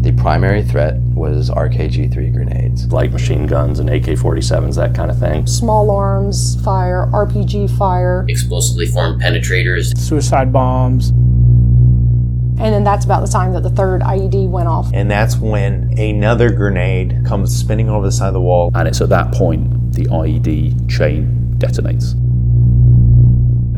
The primary threat was RKG 3 grenades. Light machine guns and AK 47s, that kind of thing. Small arms fire, RPG fire. Explosively formed penetrators. Suicide bombs. And then that's about the time that the third IED went off. And that's when another grenade comes spinning over the side of the wall. And it's at that point the IED chain detonates.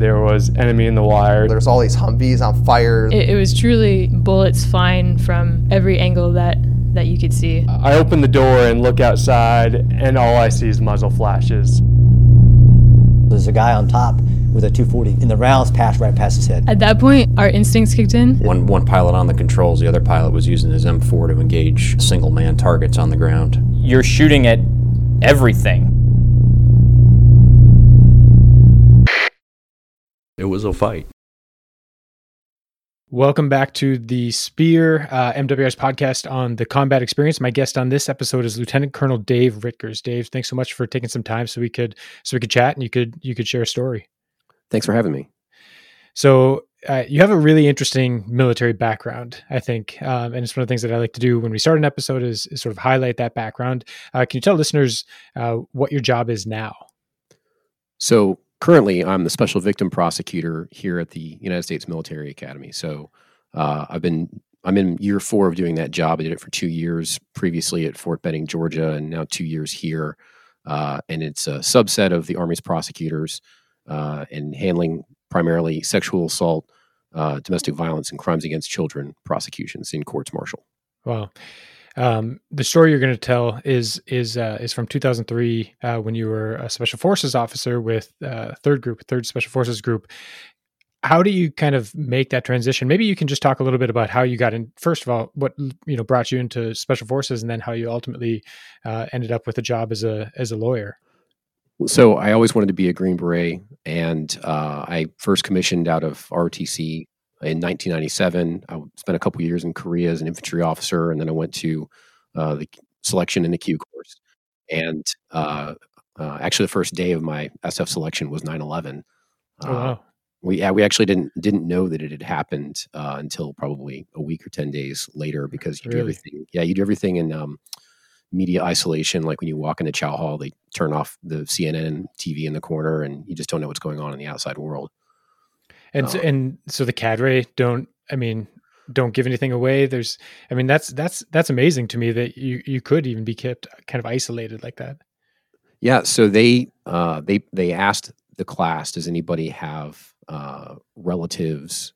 There was enemy in the wire. There's all these Humvees on fire. It, it was truly bullets flying from every angle that that you could see. I open the door and look outside, and all I see is muzzle flashes. There's a guy on top with a 240, and the rounds passed right past his head. At that point, our instincts kicked in. One one pilot on the controls, the other pilot was using his M4 to engage single man targets on the ground. You're shooting at everything. It was a fight. Welcome back to the Spear uh, MWI's podcast on the combat experience. My guest on this episode is Lieutenant Colonel Dave Rittgers. Dave, thanks so much for taking some time so we could so we could chat and you could you could share a story. Thanks for having me. So uh, you have a really interesting military background, I think, um, and it's one of the things that I like to do when we start an episode is, is sort of highlight that background. Uh, can you tell listeners uh, what your job is now? So currently, I'm the special victim prosecutor here at the United States Military Academy. So uh, I've been I'm in year four of doing that job. I did it for two years previously at Fort Benning, Georgia, and now two years here. Uh, and it's a subset of the Army's prosecutors uh, and handling primarily sexual assault, uh, domestic violence, and crimes against children prosecutions in courts martial. Wow. Um, the story you're going to tell is is uh, is from 2003 uh, when you were a special forces officer with uh, third group, third special forces group. How do you kind of make that transition? Maybe you can just talk a little bit about how you got in. First of all, what you know brought you into special forces, and then how you ultimately uh, ended up with a job as a as a lawyer. So I always wanted to be a Green Beret, and uh, I first commissioned out of ROTC in 1997. I spent a couple years in Korea as an infantry officer, and then I went to uh, the selection in the Q course. And uh, uh, actually, the first day of my SF selection was 9/11. Oh, wow. We yeah, we actually didn't didn't know that it had happened uh, until probably a week or ten days later because you Really? do everything. Yeah, you do everything in um, media isolation. Like when you walk into Chow Hall, they turn off the CNN TV in the corner, and you just don't know what's going on in the outside world. And so, Uh, and so the cadre don't. I mean, don't give anything away. There's. I mean, that's that's that's amazing to me that you you could even be kept kind of isolated like that. Yeah, so they uh, they they asked the class, does anybody have uh, relatives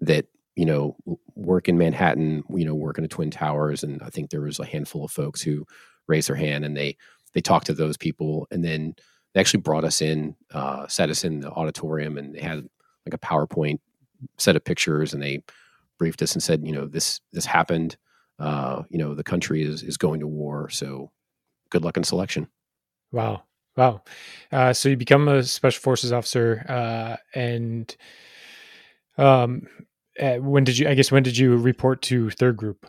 that you know work in Manhattan? You know, work in the Twin Towers, and I think there was a handful of folks who raised their hand, and they they talked to those people, and then they actually brought us in, uh, sat us in the auditorium, and they had like a PowerPoint set of pictures, and they briefed us and said, you know, this this happened. Uh, you know, the country is is going to war, so good luck in selection. Wow. Wow. Uh, so you become a special forces officer, uh, and um, uh, when did you? I guess when did you report to third group?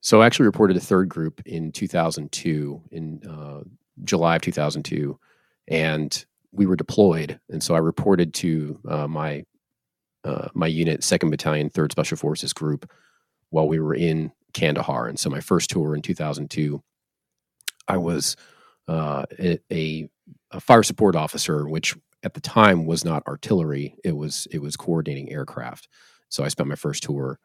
So I actually reported to third group in 2002, in uh, July of 2002, and we were deployed. And so I reported to uh, my uh, my unit, Second Battalion, Third Special Forces Group, while we were in Kandahar. And so my first tour in 2002, I was uh, a, a, fire support officer, which at the time was not artillery; it was it was coordinating aircraft. So I spent my first tour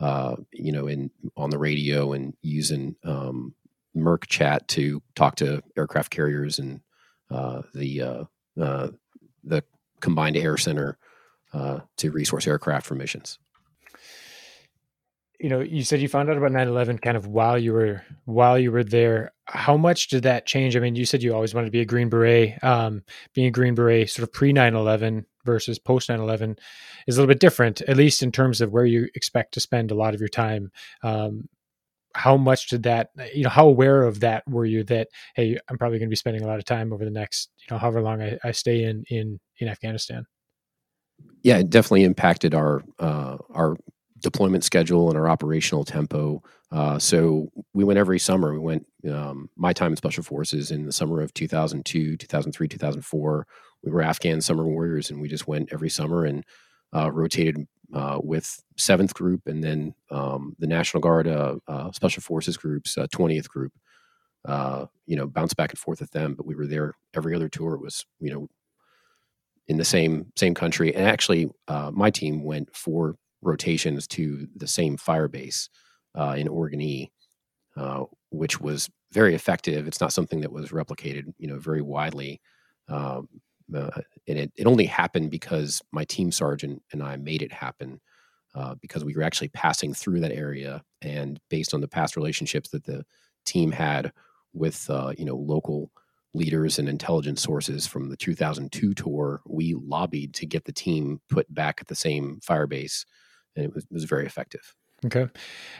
uh, you know, in on the radio and using um, mIRC chat to talk to aircraft carriers and uh, the uh, the combined air center uh, to resource aircraft for missions. You know, you said you found out about 9/11 kind of while you were while you were there. How much did that change? I mean, you said you always wanted to be a Green Beret. Um, being a Green Beret, sort of pre 9/11 versus post 9/11, is a little bit different, at least in terms of where you expect to spend a lot of your time. Um, how much did that you know how aware of that were you that hey i'm probably going to be spending a lot of time over the next you know however long i, I stay in in in afghanistan? Yeah it definitely impacted our uh, our deployment schedule and our operational tempo. Uh, so we went every summer. We went um, my time in special forces in the summer of 2002 2003 2004 we were afghan summer warriors and we just went every summer and uh, rotated uh, with Seventh Group and then um, the National Guard uh, uh Special Forces Group's uh, twentieth Group. Uh, you know, bounce back and forth with them, but we were there every other tour. Was you know in the same same country, and actually, my team went four rotations to the same fire base in Orgun-E, which was very effective. It's not something that was replicated, you know, very widely. Um, uh, and it, it only happened because my team sergeant and I made it happen uh, because we were actually passing through that area, and based on the past relationships that the team had with uh, you know local leaders and intelligence sources from the 2002 tour, we lobbied to get the team put back at the same firebase, and it was, it was very effective. Okay,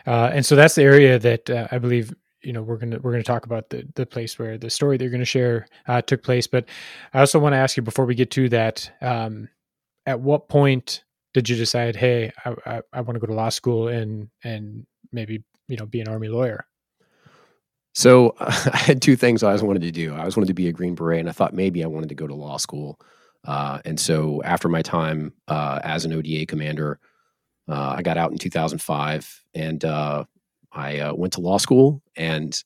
uh, and so that's the area that uh, I believe you know we're gonna we're gonna talk about the the place where the story they're gonna share uh, took place. But I also want to ask you before we get to that, um, at what point did you decide, hey, I, I, I want to go to law school and and maybe you know be an army lawyer? So uh, I had two things I always wanted to do. I always wanted to be a Green Beret, and I thought maybe I wanted to go to law school. Uh, and so after my time uh, as an ODA commander, uh, I got out in 2005, and uh, I uh, went to law school and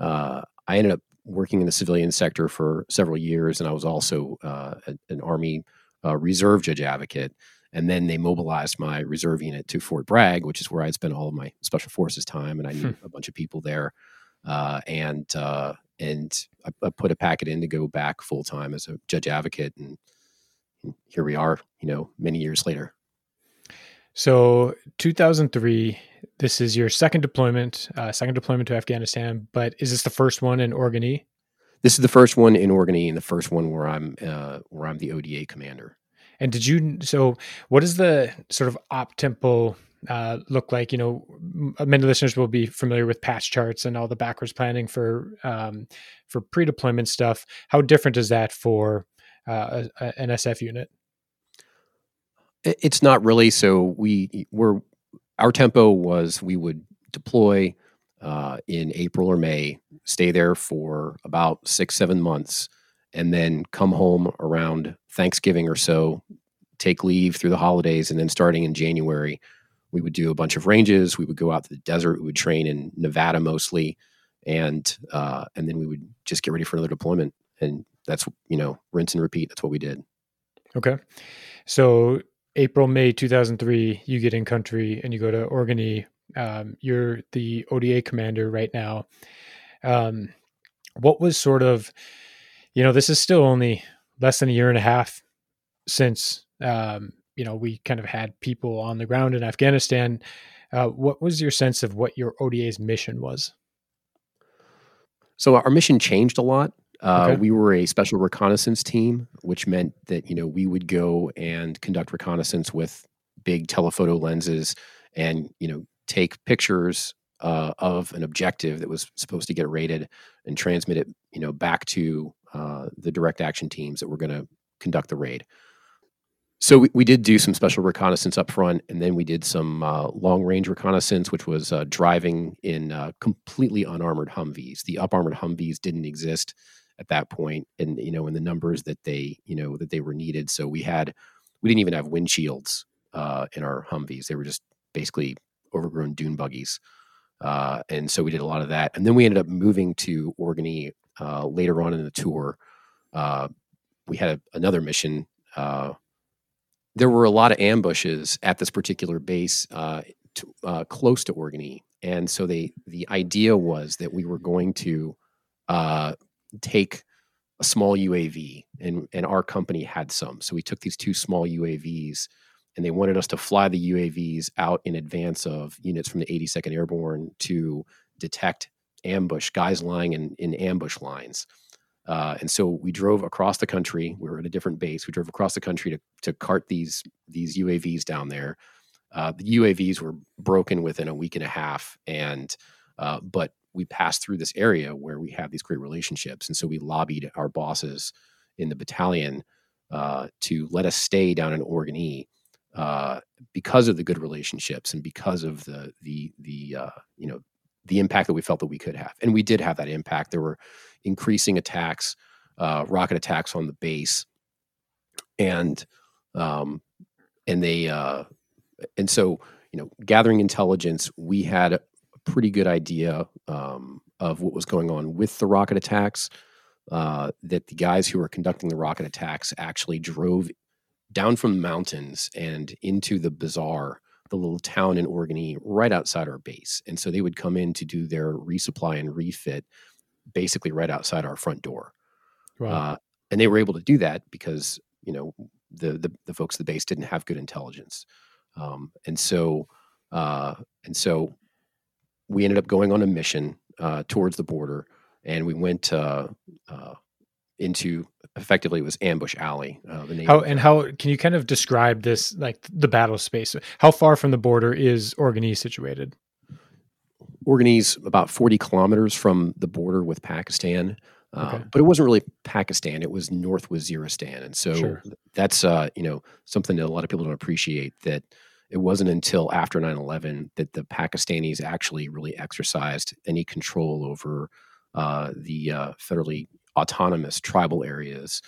uh, I ended up working in the civilian sector for several years. And I was also uh, an Army uh, Reserve Judge Advocate. And then they mobilized my reserve unit to Fort Bragg, which is where I'd spent all of my special forces time. And I knew hmm. a bunch of people there. Uh, and uh, and I, I, put a packet in to go back full time as a judge advocate. And, and here we are, you know, many years later. So 2003, this is your second deployment, uh, second deployment to Afghanistan. But is this the first one in Orgun-E? This is the first one in Orgun-E, and the first one where I'm uh, where I'm the ODA commander. And did you? So, what is the sort of op tempo uh, look like? You know, many listeners will be familiar with patch charts and all the backwards planning for um, for pre-deployment stuff. How different is that for uh, a, an SF unit? It's not really. So we were our tempo was we would deploy uh, in April or May, stay there for about six seven months, and then come home around Thanksgiving or so, take leave through the holidays, and then starting in January, we would do a bunch of ranges. We would go out to the desert. We would train in Nevada mostly, and uh, and then we would just get ready for another deployment. And that's you know rinse and repeat. That's what we did. Okay, so April, May 2003, you get in country and you go to Orgun-E. Um, you're the ODA commander right now. Um, what was sort of, you know, this is still only less than a year and a half since, um, you know, we kind of had people on the ground in Afghanistan. Uh, what was your sense of what your ODA's mission was? So our mission changed a lot. Uh, okay. We were a special reconnaissance team, which meant that you know we would go and conduct reconnaissance with big telephoto lenses, and you know take pictures uh, of an objective that was supposed to get rated and transmit it, you know, back to uh, the direct action teams that were going to conduct the raid. So we, we did do some special reconnaissance up front, and then we did some uh, long range reconnaissance, which was uh, driving in uh, completely unarmored Humvees. The up armored Humvees didn't exist at that point and you know in the numbers that they you know that they were needed. So we had we didn't even have windshields uh, in our humvees. They were just basically overgrown dune buggies uh, and so we did a lot of that. And then we ended up moving to Orgun-E uh, later on in the tour. Uh, we had a, another mission uh, there were a lot of ambushes at this particular base uh, to, close to Orgun-E and so they the idea was that we were going to uh, take a small UAV, and and our company had some. So we took these two small UAVs, and they wanted us to fly the UAVs out in advance of units from the 82nd Airborne to detect ambush guys lying in in ambush lines. Uh, and so we drove across the country. We were at a different base. We drove across the country to to cart these these UAVs down there. Uh, the UAVs were broken within a week and a half, and Uh, but we passed through this area where we have these great relationships, and so we lobbied our bosses in the battalion uh, to let us stay down in Oregon E uh, because of the good relationships and because of the the the uh, you know the impact that we felt that we could have, and we did have that impact. There were increasing attacks, uh, rocket attacks on the base, and um, and they uh, and so you know gathering intelligence, we had pretty good idea um, of what was going on with the rocket attacks. Uh, that the guys who were conducting the rocket attacks actually drove down from the mountains and into the bazaar, the little town in Orgun, right outside our base. And so they would come in to do their resupply and refit basically right outside our front door. Wow. Uh, and they were able to do that because, you know, the, the, the folks at the base didn't have good intelligence. Um, and so, uh, and so we ended up going on a mission uh, towards the border and we went uh, uh, into effectively it was ambush alley. Uh, the name how and how can you kind of describe this like the battle space? How far from the border is Orgun-E's situated? Orgun-E's about forty kilometers from the border with Pakistan. Uh, okay. But it wasn't really Pakistan; it was North Waziristan, and so sure. that's uh, you know something that a lot of people don't appreciate. That it wasn't until after 9-11 that the Pakistanis actually really exercised any control over uh, the uh, federally autonomous tribal areas,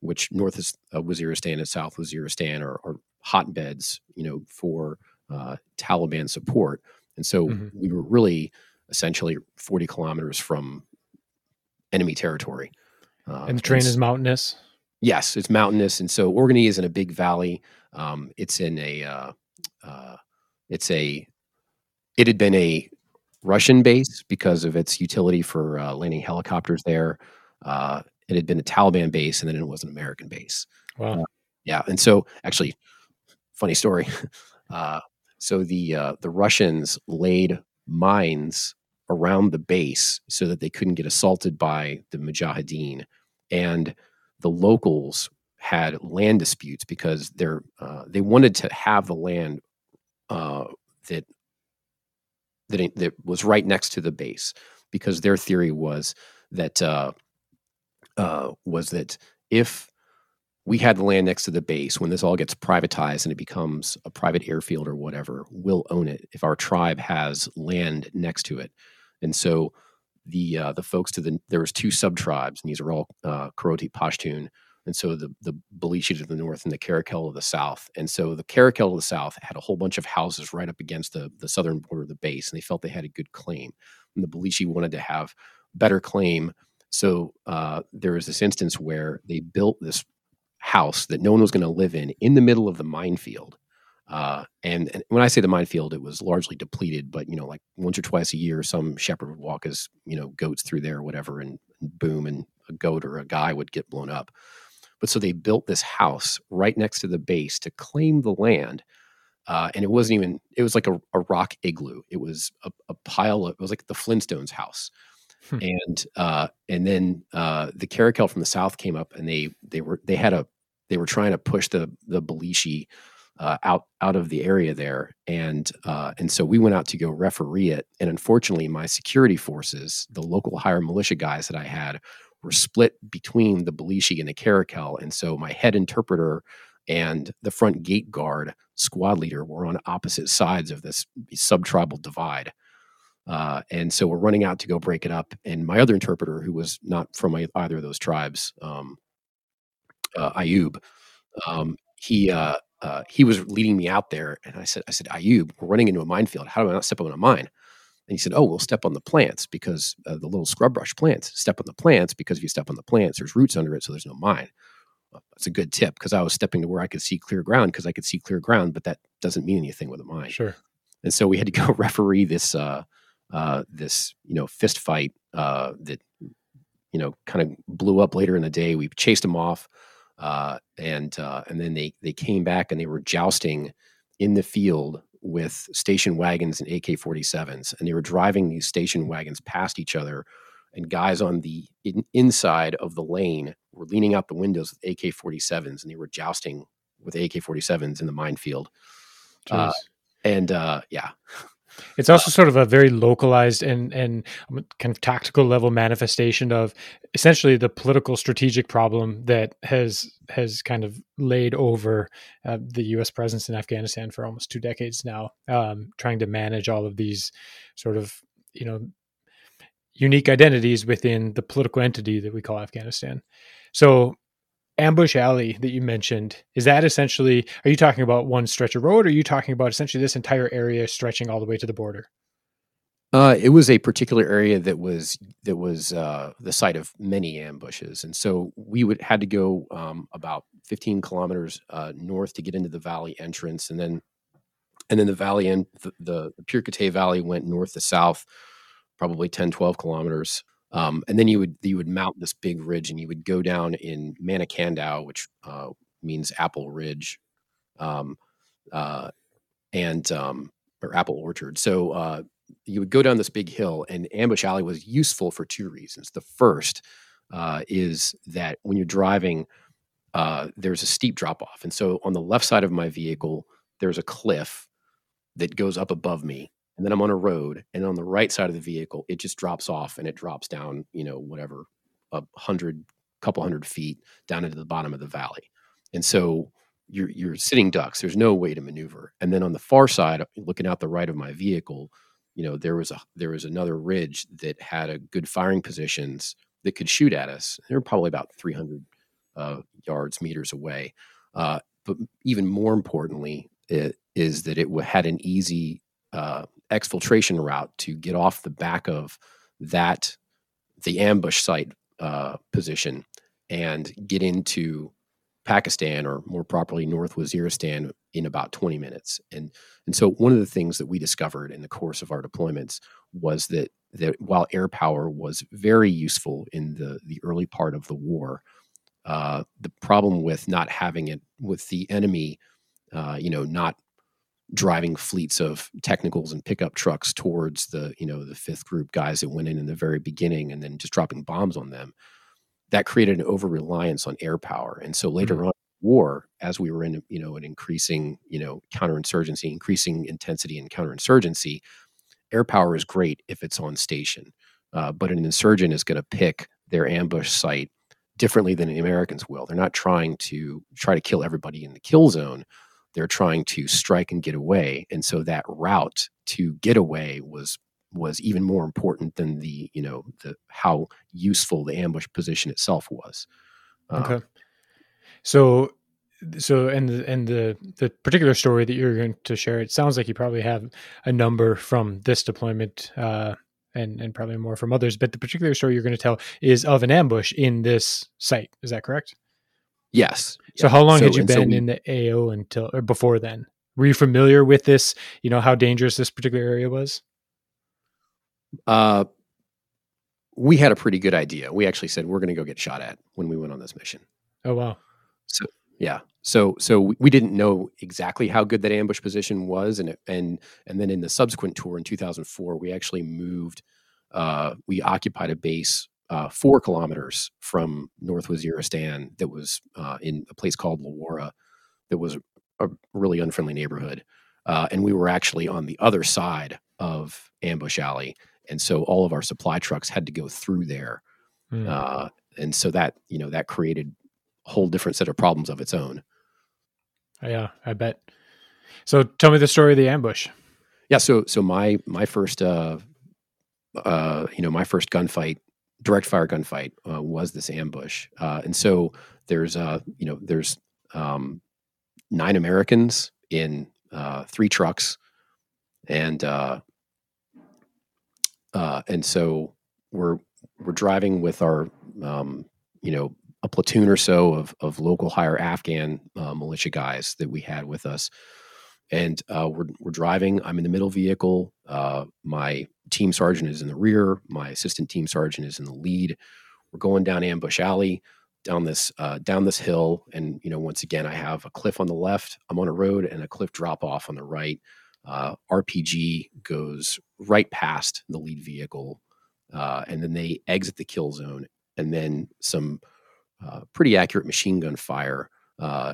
which north is uh, Waziristan and south Waziristan are, are hotbeds, you know, for uh, Taliban support. And so mm-hmm. we were really essentially 40 kilometers from enemy territory. Uh, and the terrain is mountainous. Yes, it's mountainous, and so Orgun is in a big valley. Um, it's in a, uh, it's a, it had been a Russian base because of its utility for uh, landing helicopters there. Uh, it had been a Taliban base, and then it was an American base. Wow. Uh, yeah, and so actually, funny story. Uh, so the uh, the Russians laid mines around the base so that they couldn't get assaulted by the Mujahideen, and the locals had land disputes because they're uh, they wanted to have the land that that, that was right next to the base because their theory was that uh, uh, was that if we had the land next to the base, when this all gets privatized and it becomes a private airfield or whatever, we'll own it if our tribe has land next to it. And so the uh, the folks to the there was two sub tribes, and these are all uh, Kharoti Pashtun, and so the the Belishi to the north and the Caracal to the south. And so the Caracal to the south had a whole bunch of houses right up against the the southern border of the base, and they felt they had a good claim. And the Belishi wanted to have better claim. So uh, there was this instance where they built this house that no one was going to live in in the middle of the minefield. Uh, and, and, when I say the minefield, it was largely depleted, but you know, like once or twice a year, some shepherd would walk his you know goats through there or whatever, and, and boom, and a goat or a guy would get blown up. But so they built this house right next to the base to claim the land. Uh, and it wasn't even, it was like a, a rock igloo. It was a, a, pile of, it was like the Flintstones house. Hmm. And, uh, and then, uh, the Caracal from the South came up and they, they were, they had a, they were trying to push the, the Belishi, uh, out, out of the area there. And, uh, and so we went out to go referee it. And unfortunately my security forces, the local hire militia guys that I had were split between the Belishi and the Caracal. And so my head interpreter and the front gate guard squad leader were on opposite sides of this subtribal divide. Uh, and so we're running out to go break it up. And my other interpreter, who was not from either of those tribes, um, uh, Ayub, um, he uh, uh, he was leading me out there. And I said, I said, Ayub, we're running into a minefield. How do I not step on a mine? And he said, "Oh, we'll step on the plants because uh, the little scrub brush plants. Step on the plants because if you step on the plants, there's roots under it, so there's no mine." Well, that's a good tip because I was stepping to where I could see clear ground because I could see clear ground, but that doesn't mean anything with a mine. Sure. And so we had to go referee this uh, uh, this you know fist fight uh, that you know kind of blew up later in the day. We chased them off, uh, and uh, and then they they came back and they were jousting in the field with station wagons and AK 47s, and they were driving these station wagons past each other. And guys on the in, inside of the lane were leaning out the windows with AK 47s, and they were jousting with AK 47s in the minefield. Uh, and uh, yeah, It's also sort of a very localized and and kind of tactical level manifestation of essentially the political strategic problem that has has kind of laid over uh, the U.S. presence in Afghanistan for almost two decades now, um, trying to manage all of these sort of you know unique identities within the political entity that we call Afghanistan. So ambush alley that you mentioned is that essentially are you talking about one stretch of road or are you talking about essentially this entire area stretching all the way to the border? Uh, it was a particular area that was that was uh, the site of many ambushes, and so we would had to go um, about 15 kilometers uh, north to get into the valley entrance, and then and then the valley and the, the, Valley went north to south, probably 10, 12 kilometers, um, and then you would you would mount this big ridge, and you would go down in Manikandow, which uh, means apple ridge, um, uh, and um, or apple orchard. So uh, you would go down this big hill, and Ambush Alley was useful for two reasons. The first uh, is that when you're driving, uh, there's a steep drop off, and so on the left side of my vehicle, there's a cliff that goes up above me and then I'm on a road, and on the right side of the vehicle, it just drops off and it drops down, you know, whatever, a hundred, couple hundred feet down into the bottom of the valley. And so you're you're sitting ducks. There's no way to maneuver. And then on the far side, looking out the right of my vehicle, you know, there was a there was another ridge that had a good firing positions that could shoot at us. They were probably about 300 uh, yards, meters away. Uh, but even more importantly, it, is that it had an easy uh, exfiltration route to get off the back of that the ambush site uh, position and get into Pakistan or more properly North Waziristan in about 20 minutes. And and so one of the things that we discovered in the course of our deployments was that that while air power was very useful in the the early part of the war, uh, the problem with not having it with the enemy, uh, you know, not driving fleets of technicals and pickup trucks towards the you know the fifth group guys that went in in the very beginning and then just dropping bombs on them that created an over reliance on air power and so later mm-hmm. on war as we were in you know an increasing you know counterinsurgency increasing intensity and counterinsurgency air power is great if it's on station uh, but an insurgent is going to pick their ambush site differently than the americans will they're not trying to try to kill everybody in the kill zone they're trying to strike and get away and so that route to get away was was even more important than the you know the how useful the ambush position itself was. Um, okay. So so and the and the the particular story that you're going to share it sounds like you probably have a number from this deployment uh and and probably more from others but the particular story you're going to tell is of an ambush in this site. Is that correct Yes. So how long so, had you been so we, in the AO until or before then? Were you familiar with this? You know how dangerous this particular area was. Uh, we had a pretty good idea. We actually said we're going to go get shot at when we went on this mission. Oh wow! So yeah, so so we didn't know exactly how good that ambush position was, and it, and and then in the subsequent tour in 2004, we actually moved. Uh, we occupied a base uh, four kilometers from North Waziristan that was uh, in a place called Lawara that was a really unfriendly neighborhood. Uh, and we were actually on the other side of Ambush Alley. And so all of our supply trucks had to go through there. Mm. and so that, you know, that created a whole different set of problems of its own. Yeah, I bet. So tell me the story of the ambush. Yeah, so so my my first uh uh you know my first gunfight direct fire gunfight uh, was this ambush, uh, and so there's uh, you know there's um, nine Americans in uh, three trucks, and uh, uh, and so we're we're driving with our um, you know a platoon or so of of local hire Afghan militia guys that we had with us and uh, we're we're driving. I'm in the middle vehicle. Uh, my team sergeant is in the rear. My assistant team sergeant is in the lead. We're going down Ambush Alley, down this uh, down this hill, and you know, once again, I have a cliff on the left. I'm on a road and a cliff drop off on the right. Uh, RPG goes right past the lead vehicle, uh, and then they exit the kill zone, and then some uh, pretty accurate machine gun fire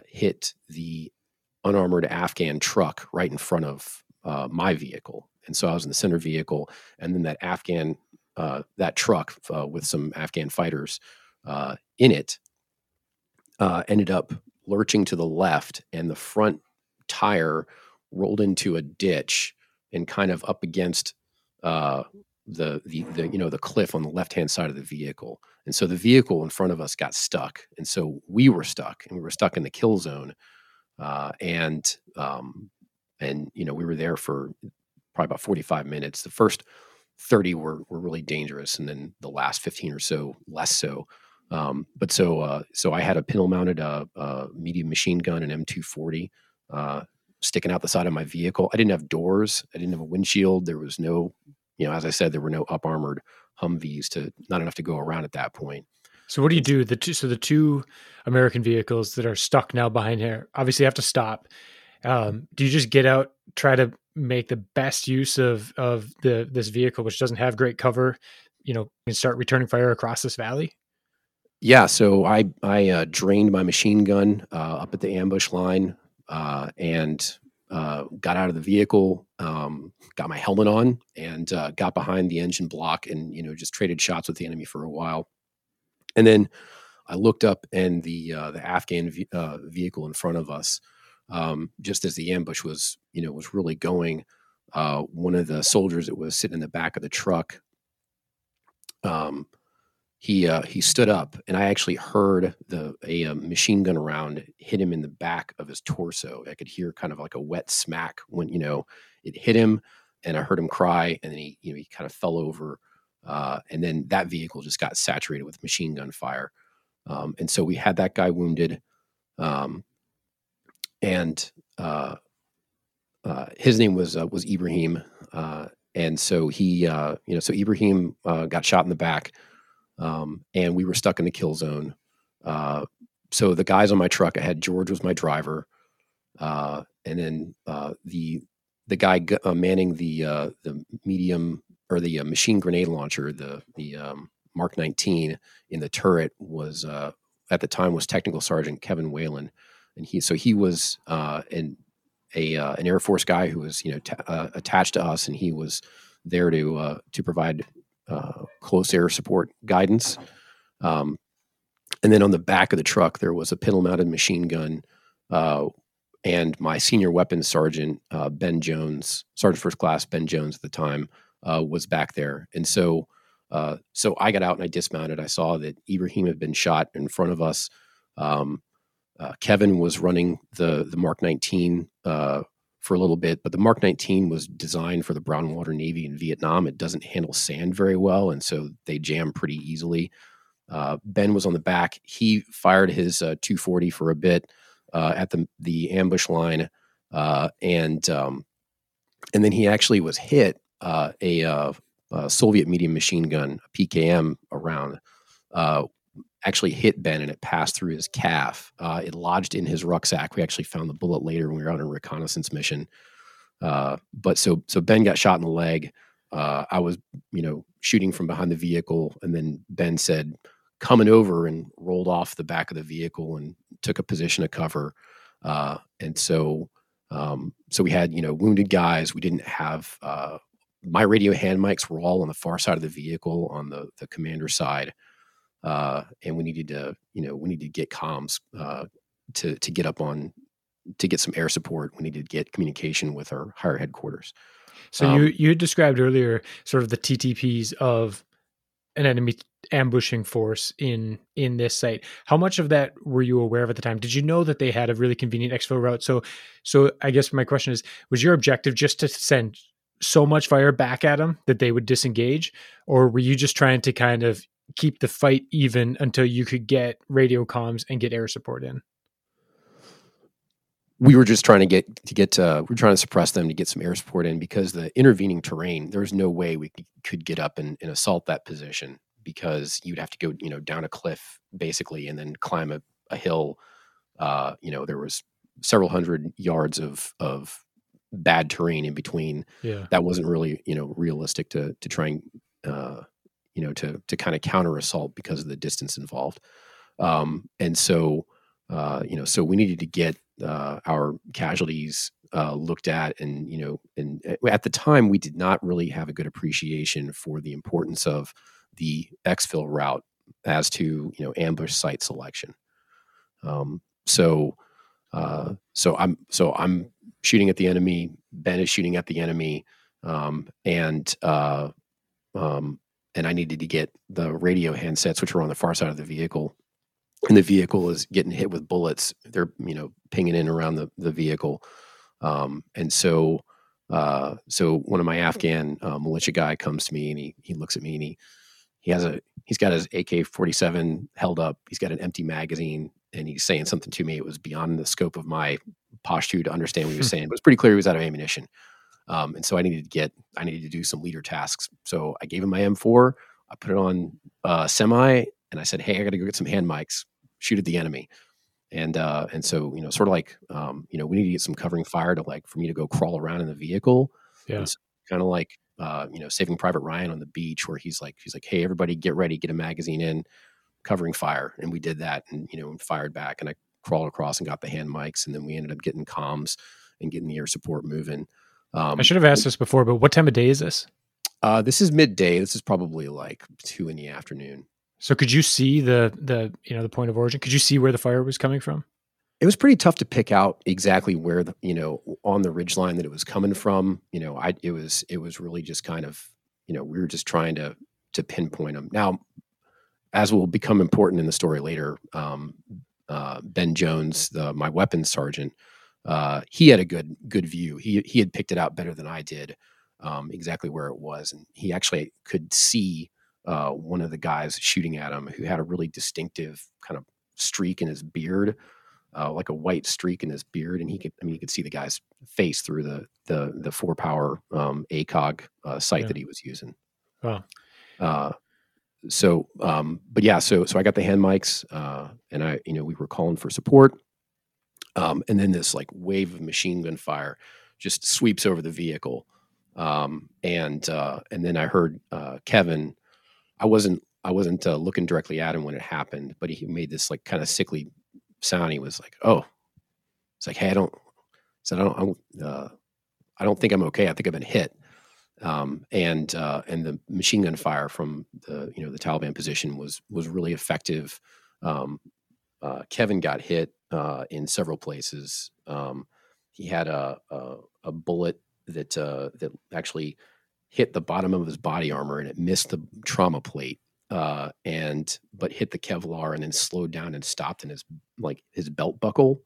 hit the unarmored Afghan truck right in front of uh, my vehicle. and so I was in the center vehicle, and then that Afghan uh, that truck uh, with some Afghan fighters uh, in it uh, ended up lurching to the left, and the front tire rolled into a ditch and kind of up against uh, the, the the you know the cliff on the left hand side of the vehicle, and so the vehicle in front of us got stuck, and so we were stuck, and we were stuck in the kill zone, uh, and um, and you know we were there for probably about forty five minutes. The first thirty were were really dangerous, and then the last fifteen or so less so. Um, but so uh, so I had a pintle mounted uh, uh, medium machine gun, an M240, uh, sticking out the side of my vehicle. I didn't have doors. I didn't have a windshield. There was no, you know, as I said, there were no up armored Humvees to not enough to go around at that point. So what do you do? The two, so the two American vehicles that are stuck now behind here obviously have to stop. Um, do you just get out, try to make the best use of of the this vehicle, which doesn't have great cover, you know, and start returning fire across this valley? Yeah, so I I uh, drained my machine gun uh, up at the ambush line uh, and uh, got out of the vehicle, um, got my helmet on, and uh, got behind the engine block, and you know just traded shots with the enemy for a while, and then I looked up, and the uh, the Afghan v- vehicle in front of us, um, just as the ambush was you know was really going, one of the soldiers that was sitting in the back of the truck. Um, he uh, he stood up, and I actually heard the a, a, um, machine gun round hit him in the back of his torso. I could hear kind of like a wet smack when you know it hit him, and I heard him cry, and then he you know he kind of fell over, uh, and then that vehicle just got saturated with machine gun fire, um, and so we had that guy wounded, um, and uh, uh his name was uh, was Ibrahim, uh, and so he you know so Ibrahim got shot in the back um, and we were stuck in the kill zone. Uh, so the guys on my truck, I had George was my driver, uh, and then uh, the the guy uh, manning the uh, the medium or the uh, machine grenade launcher, the the um, Mark 19 in the turret was at the time was Technical Sergeant Kevin Whalen, and he so he was an a an Air Force guy who was you know t- attached to us, and he was there to to provide uh, close air support guidance. Um, and then on the back of the truck, there was a pintle mounted machine gun. Uh, and my senior weapons sergeant, uh, Ben Jones, Sergeant First Class Ben Jones at the time, uh, was back there. And so, uh, so I got out and I dismounted. I saw that Ibrahim had been shot in front of us. Um, uh, Kevin was running the the Mark 19 for a little bit, but the Mark 19 was designed for the brown water Navy in Vietnam. It doesn't handle sand very well, and so they jam pretty easily. Uh, ben was on the back. He fired his uh, 240 for a bit uh, at the the ambush line, uh, and um, and then he actually was hit uh, a, uh, a, Soviet medium machine gun, a PKM, around actually hit Ben and it passed through his calf. Uh, it lodged in his rucksack. We actually found the bullet later when we were on a reconnaissance mission. Uh, but so so Ben got shot in the leg. Uh, I was you know shooting from behind the vehicle, and then Ben said coming over and rolled off the back of the vehicle and took a position of cover. Uh, and so um, so we had you know wounded guys. We didn't have uh, my radio hand mics were all on the far side of the vehicle on the the commander side uh, and we needed to, you know, we needed to get comms uh, to to get up on to get some air support. We needed to get communication with our higher headquarters. So um, you you described earlier sort of the TTPs of an enemy ambushing force in in this site. How much of that were you aware of at the time? Did you know that they had a really convenient exfil route? So so I guess my question is was your objective just to send so much fire back at them that they would disengage or were you just trying to kind of keep the fight even until you could get radio comms and get air support in? We were just trying to get to get uh, we are trying to suppress them to get some air support in because the intervening terrain there's no way we could get up and, and assault that position because you'd have to go you know down a cliff basically and then climb a, a hill. Uh, you know there was several hundred yards of of bad terrain in between. Yeah. That wasn't really, you know, realistic to to try and uh, you know, to to kind of counter assault because of the distance involved. Um, and so, uh, you know, so we needed to get uh, our casualties uh, looked at, and you know, and at the time we did not really have a good appreciation for the importance of the exfil route as to you know ambush site selection. Um, so, uh, so I'm so I'm shooting at the enemy. Ben is shooting at the enemy, um, and uh, um, and I needed to get the radio handsets, which were on the far side of the vehicle, and the vehicle is getting hit with bullets. They're you know pinging in around the the vehicle, um, and so uh, so one of my Afghan uh, militia guy comes to me and he he looks at me and he he has a he's got his AK forty seven held up. He's got an empty magazine and he's saying something to me. It was beyond the scope of my posture to understand what he was saying. But it was pretty clear he was out of ammunition. Um, and so I needed to get, I needed to do some leader tasks. So I gave him my M4, I put it on uh, semi, and I said, "Hey, I got to go get some hand mics, shoot at the enemy." And uh, and so you know, sort of like um, you know, we need to get some covering fire to like for me to go crawl around in the vehicle. Yeah, so kind of like uh, you know, Saving Private Ryan on the beach, where he's like, he's like, "Hey, everybody, get ready, get a magazine in, covering fire," and we did that, and you know, and fired back, and I crawled across and got the hand mics, and then we ended up getting comms and getting the air support moving. Um, I should have asked this before, but what time of day is this? Uh, this is midday. This is probably like two in the afternoon. So could you see the the you know the point of origin? Could you see where the fire was coming from? It was pretty tough to pick out exactly where the you know on the ridge line that it was coming from. You know, I it was it was really just kind of you know we were just trying to to pinpoint them. Now, as will become important in the story later, um, uh, Ben Jones, the, my weapons sergeant, uh, he had a good good view. He he had picked it out better than I did, um, exactly where it was, and he actually could see uh, one of the guys shooting at him who had a really distinctive kind of streak in his beard, uh, like a white streak in his beard, and he could I mean you could see the guy's face through the the the four power um, ACOG uh, sight yeah. that he was using. Wow. So, um, but yeah, so so I got the hand mics, uh, and I you know we were calling for support um, and then this like wave of machine gun fire just sweeps over the vehicle. Um, and uh, and then I heard uh, Kevin. I wasn't I wasn't uh, looking directly at him when it happened, but he made this like kind of sickly sound. He was like, "Oh," it's like, "Hey, I don't," said, "I don't, I don't, uh, I don't think I'm okay. I think I've been hit." Um, and uh, and the machine gun fire from the you know the Taliban position was was really effective. Um, uh, Kevin got hit uh, in several places. Um, he had a, a, a bullet that uh, that actually hit the bottom of his body armor and it missed the trauma plate uh, and but hit the Kevlar and then slowed down and stopped in his like his belt buckle.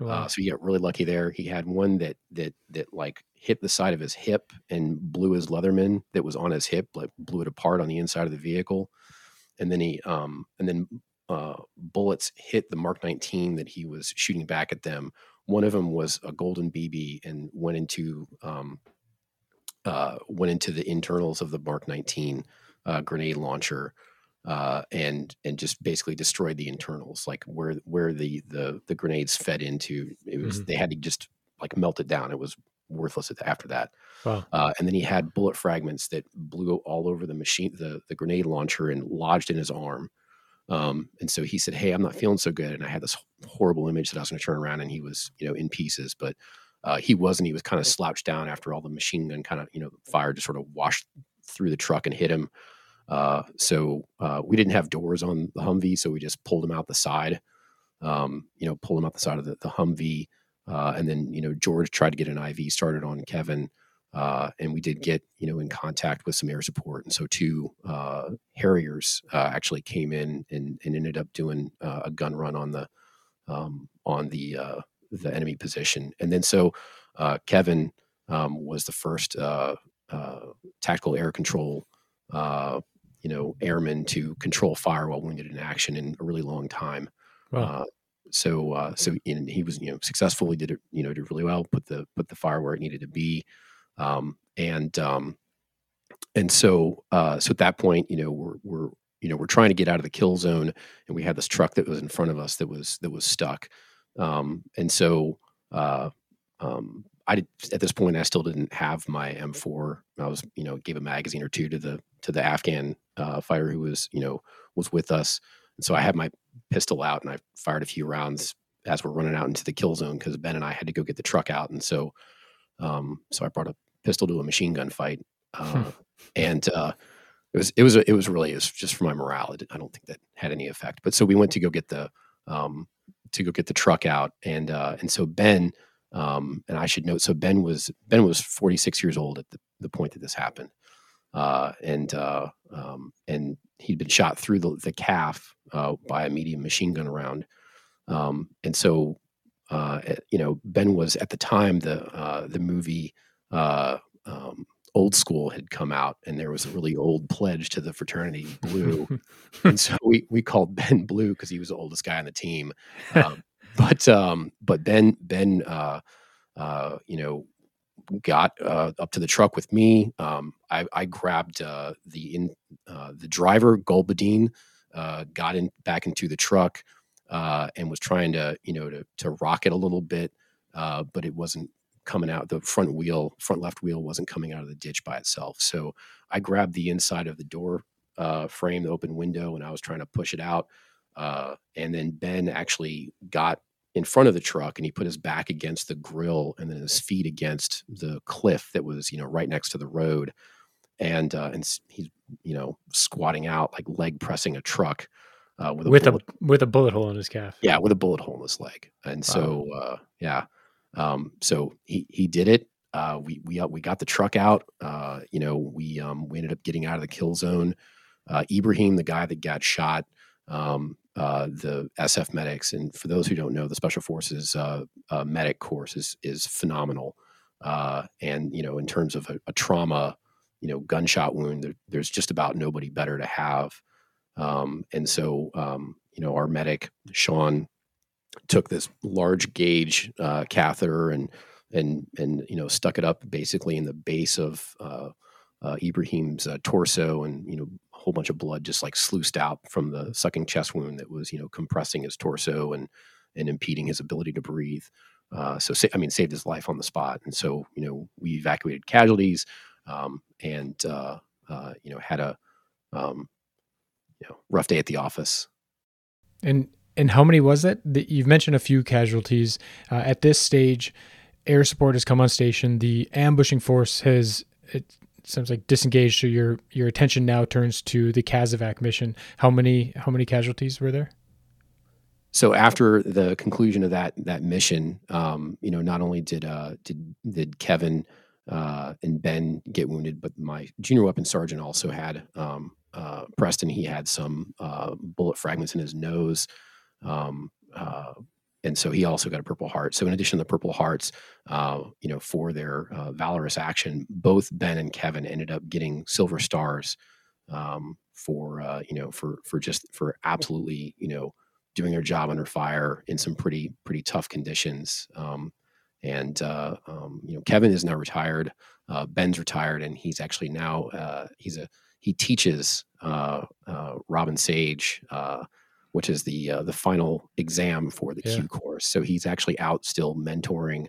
Uh, wow. Uh, so he got really lucky there. He had one that that that like hit the side of his hip and blew his Leatherman that was on his hip, like blew it apart on the inside of the vehicle. And then he um and then uh, bullets hit the Mark 19 that he was shooting back at them. One of them was a golden BB and went into um, uh, went into the internals of the Mark 19 uh, grenade launcher uh, and and just basically destroyed the internals, like where where the the the grenades fed into. It was mm-hmm. they had to just like melt it down. It was worthless after that. Wow. Uh, and then he had bullet fragments that blew all over the machine, the the grenade launcher, and lodged in his arm. Um, and so he said, "Hey, I'm not feeling so good," and I had this horrible image that I was going to turn around, and he was, you know, in pieces. But uh, he wasn't. He was kind of slouched down after all the machine gun kind of, you know, fire just sort of washed through the truck and hit him. Uh, so uh, we didn't have doors on the Humvee, so we just pulled them out the side. Um, you know, pulled them out the side of the, the Humvee, uh, and then you know George tried to get an IV started on Kevin. Uh, and we did get you know in contact with some air support and so two uh, harriers uh, actually came in and, and ended up doing uh, a gun run on the um, on the uh, the enemy position and then so uh, kevin um, was the first tactical air control you know airmen to control fire while wounded in action in a really long time wow. so so he was you know successful he did it you know did really well put the put the fire where it needed to be um, and um, and so uh, so at that point, you know, we're we're you know we're trying to get out of the kill zone, and we had this truck that was in front of us that was that was stuck, um, and so uh, um, I did, at this point I still didn't have my M4. I was you know gave a magazine or two to the to the Afghan uh, fighter who was you know was with us, and so I had my pistol out and I fired a few rounds as we're running out into the kill zone because Ben and I had to go get the truck out, and so um, so I brought a pistol to a machine gun fight, uh, and uh, it was it was it was really it was just for my morale. It, I don't think that had any effect. But so we went to go get the um, to go get the truck out, and uh, and so Ben um, and I should note so Ben was Ben was 46 years old at the, the point that this happened, uh, and uh, um, and he'd been shot through the, the calf uh, by a medium machine gun round, um, and so uh, you know Ben was at the time the uh, the movie. Um, old school had come out and there was a really old pledge to the fraternity blue and so we we called ben blue because he was the oldest guy on the team um, but um but ben ben uh uh you know got uh, up to the truck with me um i i grabbed uh the in uh the driver golbadine uh got in back into the truck uh and was trying to you know to to rock it a little bit but it wasn't coming out the front wheel front left wheel wasn't coming out of the ditch by itself. So i grabbed the inside of the door frame the open window and i was trying to push it out and then ben actually got in front of the truck and he put his back against the grill and then his feet against the cliff that was you know right next to the road and uh, and he's you know squatting out like leg pressing a truck uh, with a with bullet, a with a bullet hole in his calf. yeah with a bullet hole in his leg and wow. so uh, yeah um, so he he did it. Uh, we we uh, we got the truck out. Uh, you know, we um, we ended up getting out of the kill zone. Uh, Ibrahim, the guy that got shot, um, uh, the SF medics, and for those who don't know, the Special Forces uh, uh, medic course is is phenomenal. Uh, and you know, in terms of a, a trauma, you know, gunshot wound, there, there's just about nobody better to have. Um, and so, um, you know, our medic Sean took this large gauge uh, catheter and and and you know stuck it up basically in the base of uh, Ibrahim's torso, and you know whole bunch of blood just like sluiced out from the sucking chest wound that was you know compressing his torso and and impeding his ability to breathe. Uh, so sa- I mean, saved his life on the spot, and so you know we evacuated casualties um, and uh, you know had a um, you know rough day at the office. And and how many was it? That You've mentioned a few casualties. Uh, at this stage, air support has come on station. The ambushing force has it seems like disengaged. So your your attention now turns to the Kazovac mission. How many how many casualties were there? So after the conclusion of that that mission, um, you know, not only did uh, did did Kevin uh, and Ben get wounded, but my junior weapon sergeant also had um, uh, Preston. He had some uh, bullet fragments in his nose. Um, uh, and so he also got a Purple Heart. So in addition to the Purple Hearts, uh, you know, for their uh, valorous action, both Ben and Kevin ended up getting Silver Stars um, for uh, you know for for just for absolutely you know doing their job under fire in some pretty pretty tough conditions. Um, and uh, um, you know, Kevin is now retired. Uh, Ben's retired, and he's actually now he's a he teaches Robin Sage which is the uh, the final exam for the yeah. Q course. So he's actually out still mentoring,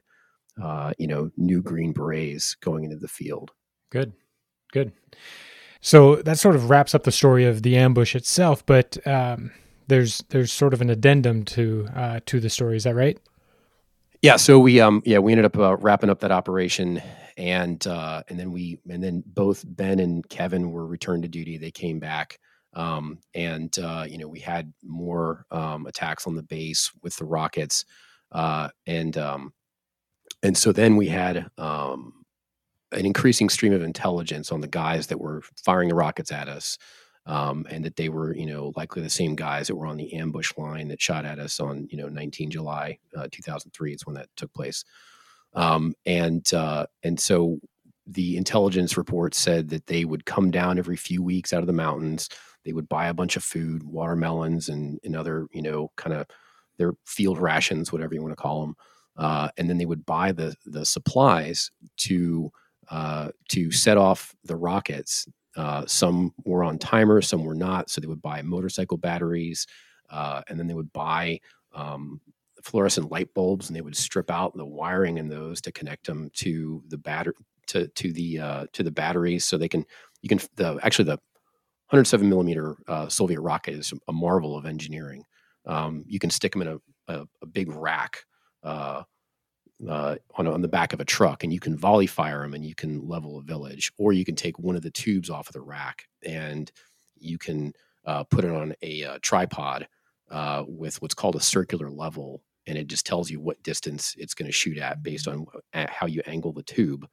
uh, you know, new Green Berets going into the field. Good, good. So that sort of wraps up the story of the ambush itself. But um, there's there's sort of an addendum to uh, to the story. Is that right? Yeah. So we um yeah we ended up uh, wrapping up that operation and uh, and then we and then both Ben and Kevin were returned to duty. They came back. Um, and uh, you know we had more um, attacks on the base with the rockets, uh, and um, and so then we had um, an increasing stream of intelligence on the guys that were firing the rockets at us, um, and that they were you know likely the same guys that were on the ambush line that shot at us on you know 19 July uh, 2003 is when that took place, um, and uh, and so the intelligence report said that they would come down every few weeks out of the mountains they would buy a bunch of food, watermelons, and, and other, you know, kind of their field rations, whatever you want to call them. Uh, and then they would buy the the supplies to uh, to set off the rockets. Uh, some were on timers, some were not. So they would buy motorcycle batteries, uh, and then they would buy um, fluorescent light bulbs, and they would strip out the wiring in those to connect them to the batter to to the uh, to the batteries, so they can you can the actually the 107 millimeter uh, Soviet rocket is a marvel of engineering. Um, you can stick them in a, a, a big rack uh, uh, on, on the back of a truck and you can volley fire them and you can level a village or you can take one of the tubes off of the rack and you can uh, put it on a, uh, tripod uh, with what's called a circular level and it just tells you what distance it's going to shoot at based on how you angle the tube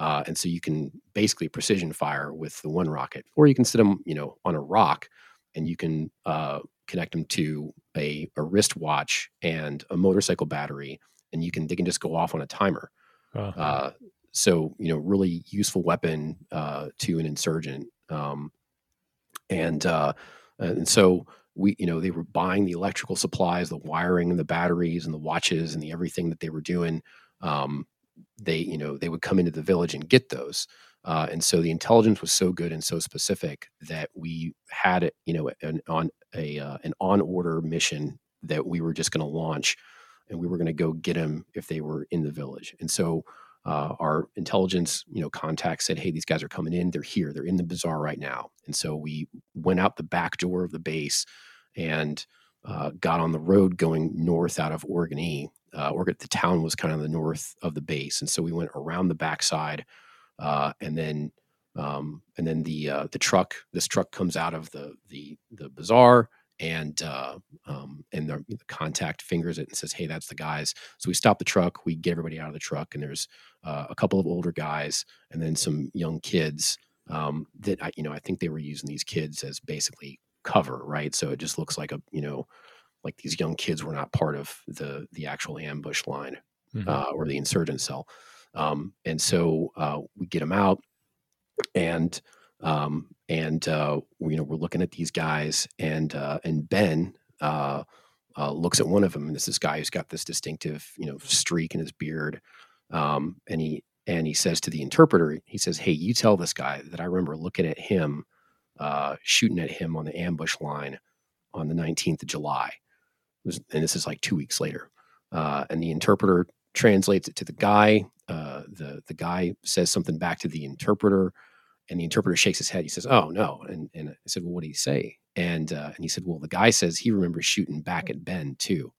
uh, and so you can basically precision fire with the one rocket or you can sit them you know on a rock and you can uh, connect them to a, a wristwatch and a motorcycle battery and you can they can just go off on a timer. Uh-huh. Uh, so you know, really useful weapon uh, to an insurgent. Um, and uh, and so we you know they were buying the electrical supplies, the wiring, and the batteries, and the watches, and the everything that they were doing. Um, they you know they would come into the village and get those. Uh, and so the intelligence was so good and so specific that we had it, you know, an on a uh, an on order mission that we were just going to launch and we were going to go get them if they were in the village. And so uh, our intelligence, you know, contact said, "Hey, these guys are coming in. They're here. They're in the bazaar right now." And so we went out the back door of the base and uh, got on the road going north out of Oregon E. Uh, the town was kind of the north of the base, and so we went around the backside, uh, and then um, and then the uh, the truck. This truck comes out of the the the bazaar and uh, um, and the, the, contact fingers it and says, "Hey, that's the guys." So we stop the truck, we get everybody out of the truck, and there's uh, a couple of older guys and then some young kids um, that I, you know, I think they were using these kids as basically cover, right? So it just looks like a, you know, like these young kids were not part of the the actual ambush line mm-hmm. uh, or the insurgent cell, um, and so uh, we get them out and um, and uh, you know we're looking at these guys, and uh, and Ben uh, uh, looks at one of them, and this this guy who's got this distinctive you know streak in his beard, um, and he and he says to the interpreter, he says, "Hey, you tell this guy that I remember looking at him, uh, shooting at him on the ambush line on the 19th of July, and this is like two weeks later." Uh, and the interpreter translates it to the guy. Uh, the the guy says something back to the interpreter. And the interpreter shakes his head. He says, "Oh no!" And and I said, "Well, what did he say?" And uh, and he said, "Well, the guy says he remembers shooting back at Ben too."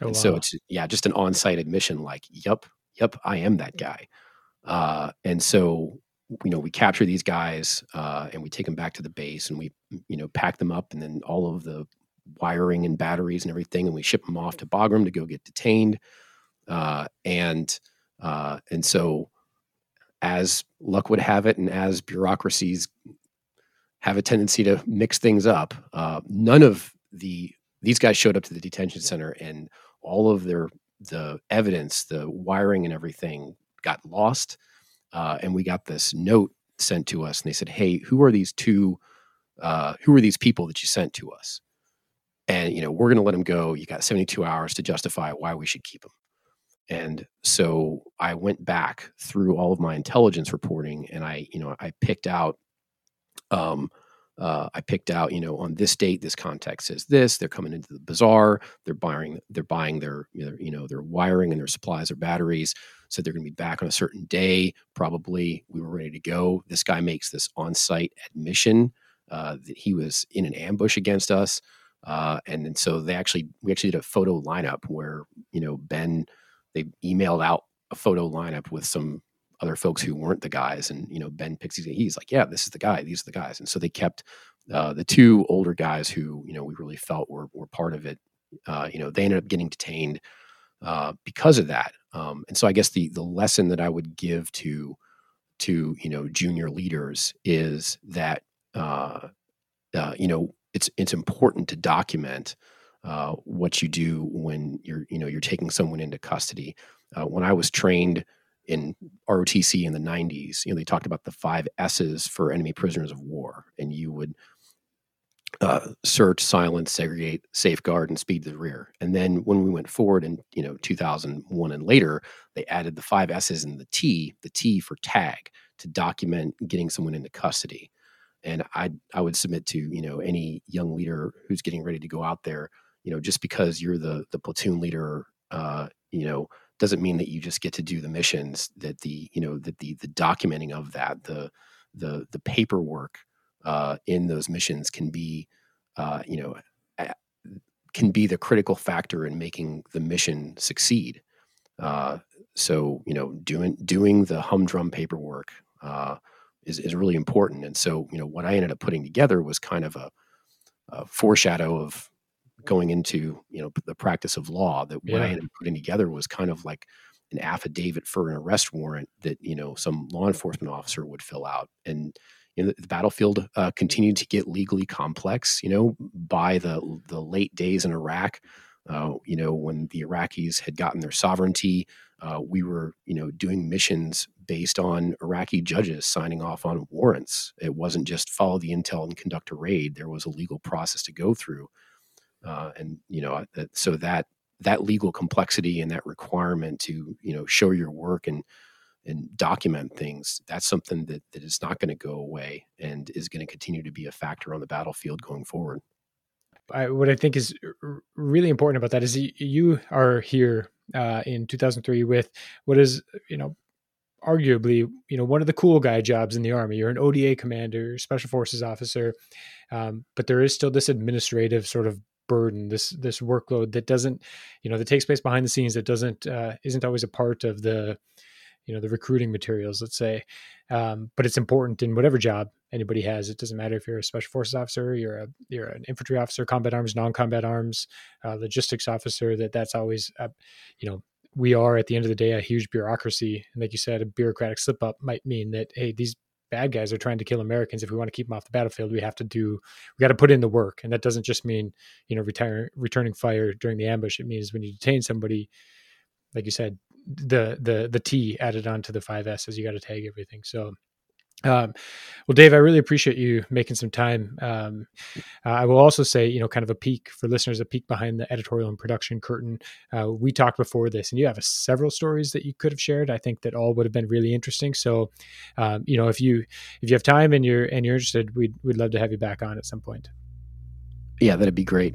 Oh, and wow. so it's yeah, just an on-site admission. Like, "Yep, yep, I am that guy." Uh, and so you know we capture these guys uh, and we take them back to the base and we you know pack them up and then all of the wiring and batteries and everything and we ship them off to Bagram to go get detained. Uh, and uh, and so as luck would have it, and as bureaucracies have a tendency to mix things up, uh, none of the these guys showed up to the detention center, and all of their the evidence, the wiring, and everything got lost. Uh, and we got this note sent to us, and they said, "Hey, who are these two? Uh, who are these people that you sent to us?" And you know, we're going to let them go. You got 72 hours to justify why we should keep them. And so I went back through all of my intelligence reporting and I, you know, I picked out, um, uh, I picked out, you know, on this date, this context says this. They're coming into the bazaar. They're buying, they're buying their, you know, their wiring and their supplies or batteries. So they're going to be back on a certain day. Probably we were ready to go. This guy makes this on-site admission uh, that he was in an ambush against us, uh, and, and so they actually, we actually did a photo lineup where you know Ben they emailed out a photo lineup with some other folks who weren't the guys, and you know Ben Pixie, he's like, yeah, this is the guy, these are the guys, and so they kept uh, the two older guys who you know we really felt were were part of it. Uh, you know, they ended up getting detained uh, because of that, um, and so I guess the the lesson that I would give to to you know junior leaders is that uh, uh, you know it's it's important to document uh, what you do when you're you know you're taking someone into custody. Uh, when I was trained in ROTC in the 90s, you know they talked about the five S's for enemy prisoners of war, and you would uh, search, silence, segregate, safeguard, and speed to the rear. And then when we went forward in you know 2001 and later, they added the five S's and the T, the T for tag, to document getting someone into custody. And I I would submit to you know any young leader who's getting ready to go out there you know just because you're the the platoon leader uh, you know doesn't mean that you just get to do the missions that the you know that the the documenting of that the the the paperwork uh, in those missions can be uh, you know can be the critical factor in making the mission succeed. Uh, so you know, doing doing the humdrum paperwork uh, is is really important. And so you know, what I ended up putting together was kind of a, a foreshadow of going into you know the practice of law. That what I ended up putting together was kind of like an affidavit for an arrest warrant that you know some law enforcement officer would fill out and you know, the, battlefield uh, continued to get legally complex. You know, by the the late days in Iraq, uh, you know, when the Iraqis had gotten their sovereignty, uh, we were you know doing missions based on Iraqi judges signing off on warrants. It wasn't just follow the intel and conduct a raid. There was a legal process to go through, uh, and you know, so that that legal complexity and that requirement to you know show your work and and document things, that's something that, that is not going to go away and is going to continue to be a factor on the battlefield going forward. I, what I think is really important about that is you are here uh, in 2003 with what is, you know, arguably, you know, one of the cool guy jobs in the army. You're an ODA commander, special forces officer, um, but there is still this administrative sort of burden, this this workload that doesn't, you know, that takes place behind the scenes that doesn't uh, isn't always a part of the you know the recruiting materials let's say um, but it's important in whatever job anybody has it doesn't matter if you're a special forces officer you're a you're an infantry officer combat arms non-combat arms uh, logistics officer that that's always uh, you know we are at the end of the day a huge bureaucracy. And like you said a bureaucratic slip up might mean that hey these bad guys are trying to kill americans. If we want to keep them off the battlefield we have to do we got to put in the work. And that doesn't just mean you know retire, returning fire during the ambush. It means when you detain somebody like you said the the the T added onto the 5S as you got to tag everything. So um, well, Dave, I really appreciate you making some time. Um, uh, I will also say, you know, kind of a peek for listeners, a peek behind the editorial and production curtain. Uh, we talked before this, and you have several stories that you could have shared. I think that all would have been really interesting. So, um, you know, if you if you have time and you're and you're interested, we'd we'd love to have you back on at some point. Yeah, that'd be great.